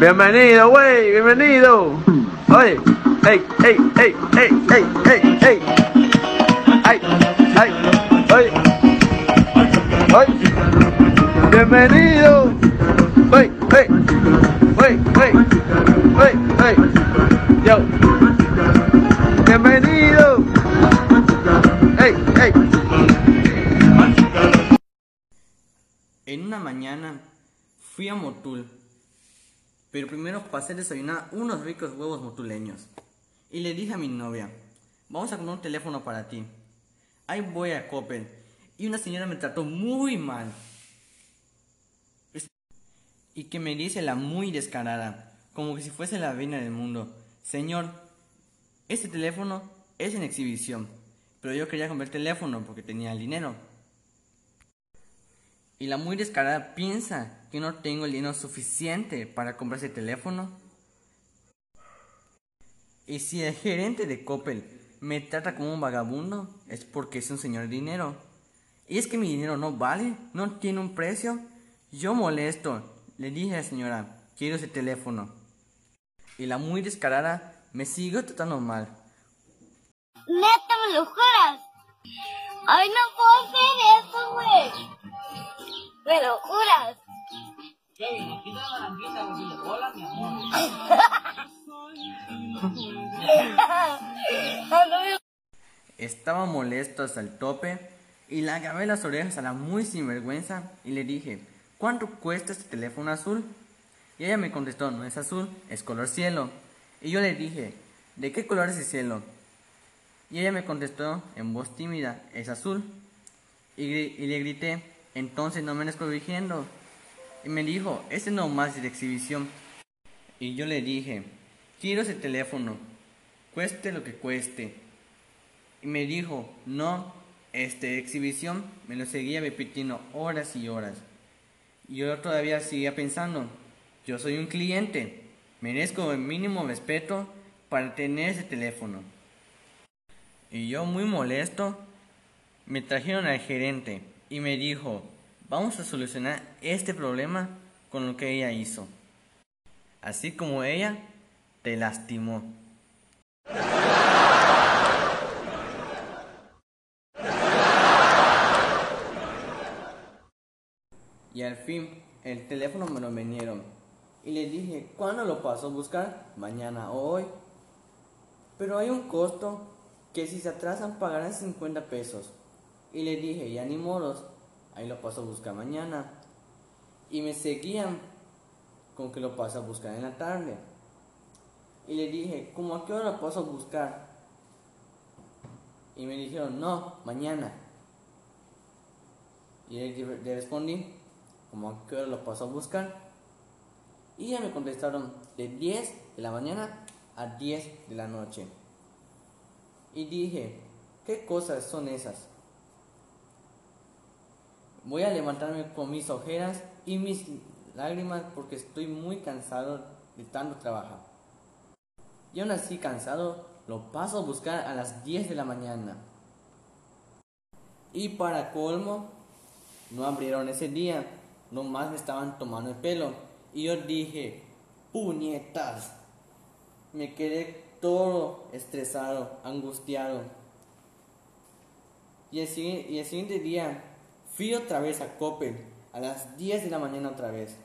Bienvenido, güey, bienvenido. Oye, hey, hey, hey, hey, hey, hey, hey. Ay, ay, oye. Oye. Bienvenido. Wey, wey, wey, wey, wey, wey. Yo. Bienvenido. Hey, hey. En una mañana fui a Motul, pero primero pasé a desayunar unos ricos huevos motuleños. Y le dije a mi novia, vamos a comprar un teléfono para ti. Ahí voy a Coppel y una señora me trató muy mal. Y que me dice la muy descarada, como que si fuese la reina del mundo, Señor, este teléfono es en exhibición, pero yo quería comprar el teléfono porque tenía el dinero. Y la muy descarada piensa que no tengo el dinero suficiente para comprar ese teléfono. Y si el gerente de Coppel me trata como un vagabundo, es porque es un señor de dinero. Y es que mi dinero no vale, no tiene un precio. Yo molesto, le dije a la señora, quiero ese teléfono. Y la muy descarada me siguió tratando mal. Neta, me lo juras. Ay, no puedo hacer eso, güey. Me lo juras. Estaba molesto hasta el tope y le agarré las orejas a la muy sinvergüenza y le dije, ¿cuánto cuesta este teléfono azul? Y ella me contestó, no es azul, es color cielo. Y yo le dije, ¿de qué color es el cielo? Y ella me contestó en voz tímida, es azul. Y le grité, entonces no me andes corrigiendo. Y me dijo, ese no más es de exhibición. Y yo le dije, quiero ese teléfono, cueste lo que cueste. Y me dijo, no, este exhibición me lo seguía repitiendo horas y horas. Y yo todavía seguía pensando, yo soy un cliente, merezco el mínimo respeto para tener ese teléfono. Y yo muy molesto, me trajeron al gerente y me dijo, vamos a solucionar este problema con lo que ella hizo. Así como ella te lastimó. Y al fin el teléfono me lo vinieron. Y le dije, ¿cuándo lo paso a buscar? Mañana o hoy. Pero hay un costo que si se atrasan pagarán 50 pesos. Y le dije, ya ni modos, ahí lo paso a buscar mañana. Y me seguían con que lo paso a buscar en la tarde. Y le dije, ¿cómo a qué hora lo paso a buscar? Y me dijeron, no, mañana. Y le, le respondí, ¿cómo a qué hora lo paso a buscar? Y ya me contestaron de 10 de la mañana a 10 de la noche. Y dije, ¿qué cosas son esas? Voy a levantarme con mis ojeras y mis lágrimas porque estoy muy cansado de tanto trabajar. Y aún así cansado, lo paso a buscar a las 10 de la mañana. Y para colmo, no abrieron ese día, nomás me estaban tomando el pelo. Y yo dije, puñetas. Me quedé todo estresado, angustiado. Y el, y el siguiente día fui otra vez a Coppel, a las 10 de la mañana otra vez.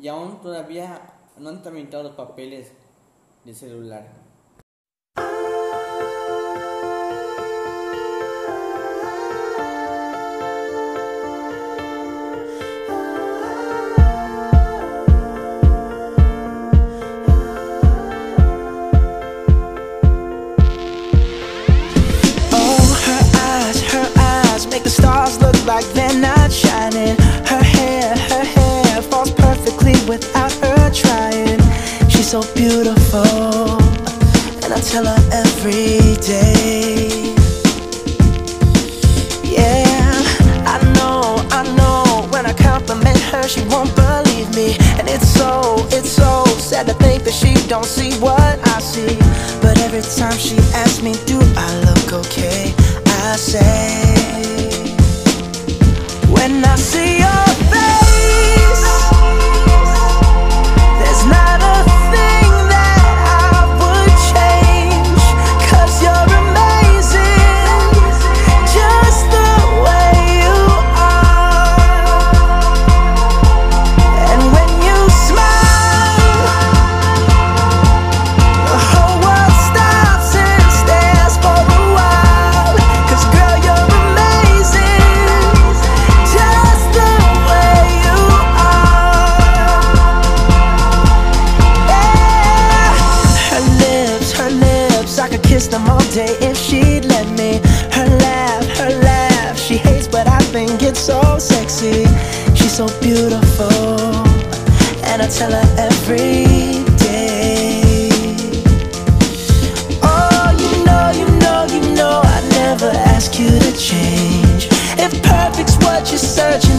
Y aún todavía no han tramitado los papeles de celular. Oh, like they're not shining. Her hair, her hair falls perfectly without her trying. She's so beautiful, and I tell her every day. Yeah, I know, I know. When I compliment her, she won't believe me, and it's so, it's so sad to think that she don't see what so sexy, she's so beautiful. And I tell her every day. Oh, you know, you know, you know I never ask you to change. If perfect's what you're searching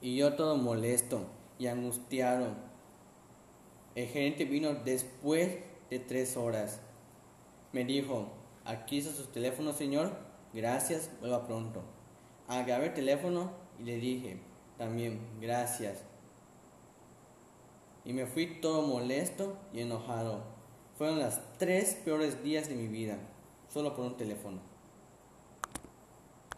Y yo todo molesto y angustiado. El gerente vino después de tres horas. Me dijo, aquí está su teléfono, señor. Gracias, vuelva pronto. Agarré el teléfono y le dije, también, gracias. Y me fui todo molesto y enojado. Fueron las tres peores días de mi vida, solo por un teléfono.